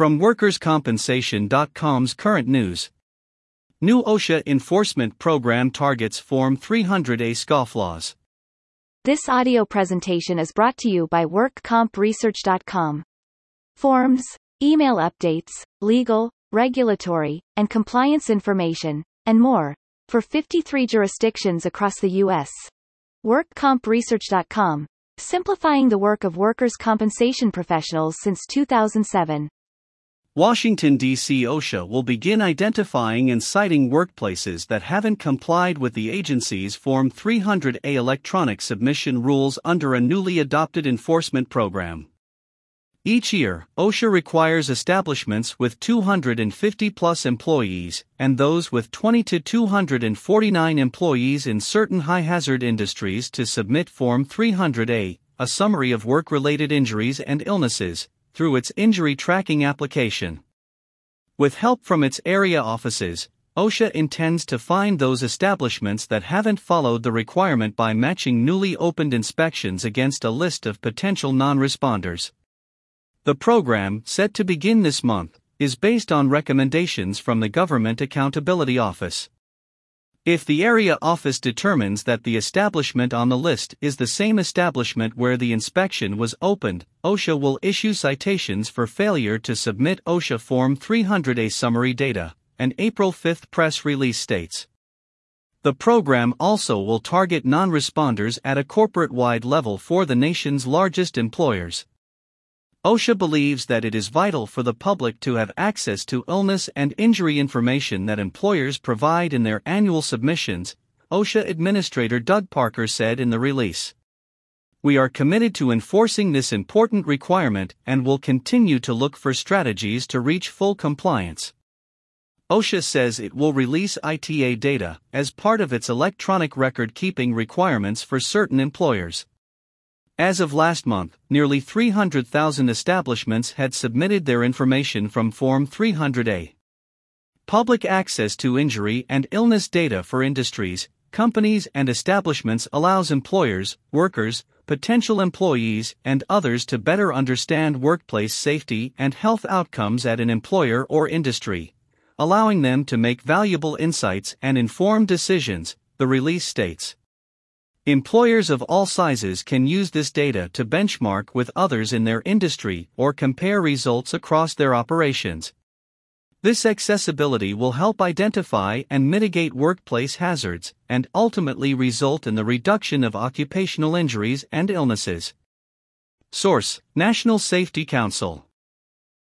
From WorkersCompensation.com's current news. New OSHA enforcement program targets Form 300A scofflaws. This audio presentation is brought to you by WorkCompResearch.com. Forms, email updates, legal, regulatory, and compliance information, and more, for 53 jurisdictions across the U.S. WorkCompResearch.com, simplifying the work of workers' compensation professionals since 2007. Washington, D.C. OSHA will begin identifying and citing workplaces that haven't complied with the agency's Form 300A electronic submission rules under a newly adopted enforcement program. Each year, OSHA requires establishments with 250 plus employees and those with 20 to 249 employees in certain high hazard industries to submit Form 300A, a summary of work related injuries and illnesses, through its injury tracking application. With help from its area offices, OSHA intends to find those establishments that haven't followed the requirement by matching newly opened inspections against a list of potential non responders. The program, set to begin this month, is based on recommendations from the Government Accountability Office. If the area office determines that the establishment on the list is the same establishment where the inspection was opened, OSHA will issue citations for failure to submit OSHA Form 300A summary data, an April 5 press release states. The program also will target non responders at a corporate wide level for the nation's largest employers. OSHA believes that it is vital for the public to have access to illness and injury information that employers provide in their annual submissions, OSHA Administrator Doug Parker said in the release. We are committed to enforcing this important requirement and will continue to look for strategies to reach full compliance. OSHA says it will release ITA data as part of its electronic record keeping requirements for certain employers. As of last month, nearly 300,000 establishments had submitted their information from Form 300A. Public access to injury and illness data for industries, companies, and establishments allows employers, workers, potential employees, and others to better understand workplace safety and health outcomes at an employer or industry, allowing them to make valuable insights and informed decisions, the release states. Employers of all sizes can use this data to benchmark with others in their industry or compare results across their operations. This accessibility will help identify and mitigate workplace hazards and ultimately result in the reduction of occupational injuries and illnesses. Source National Safety Council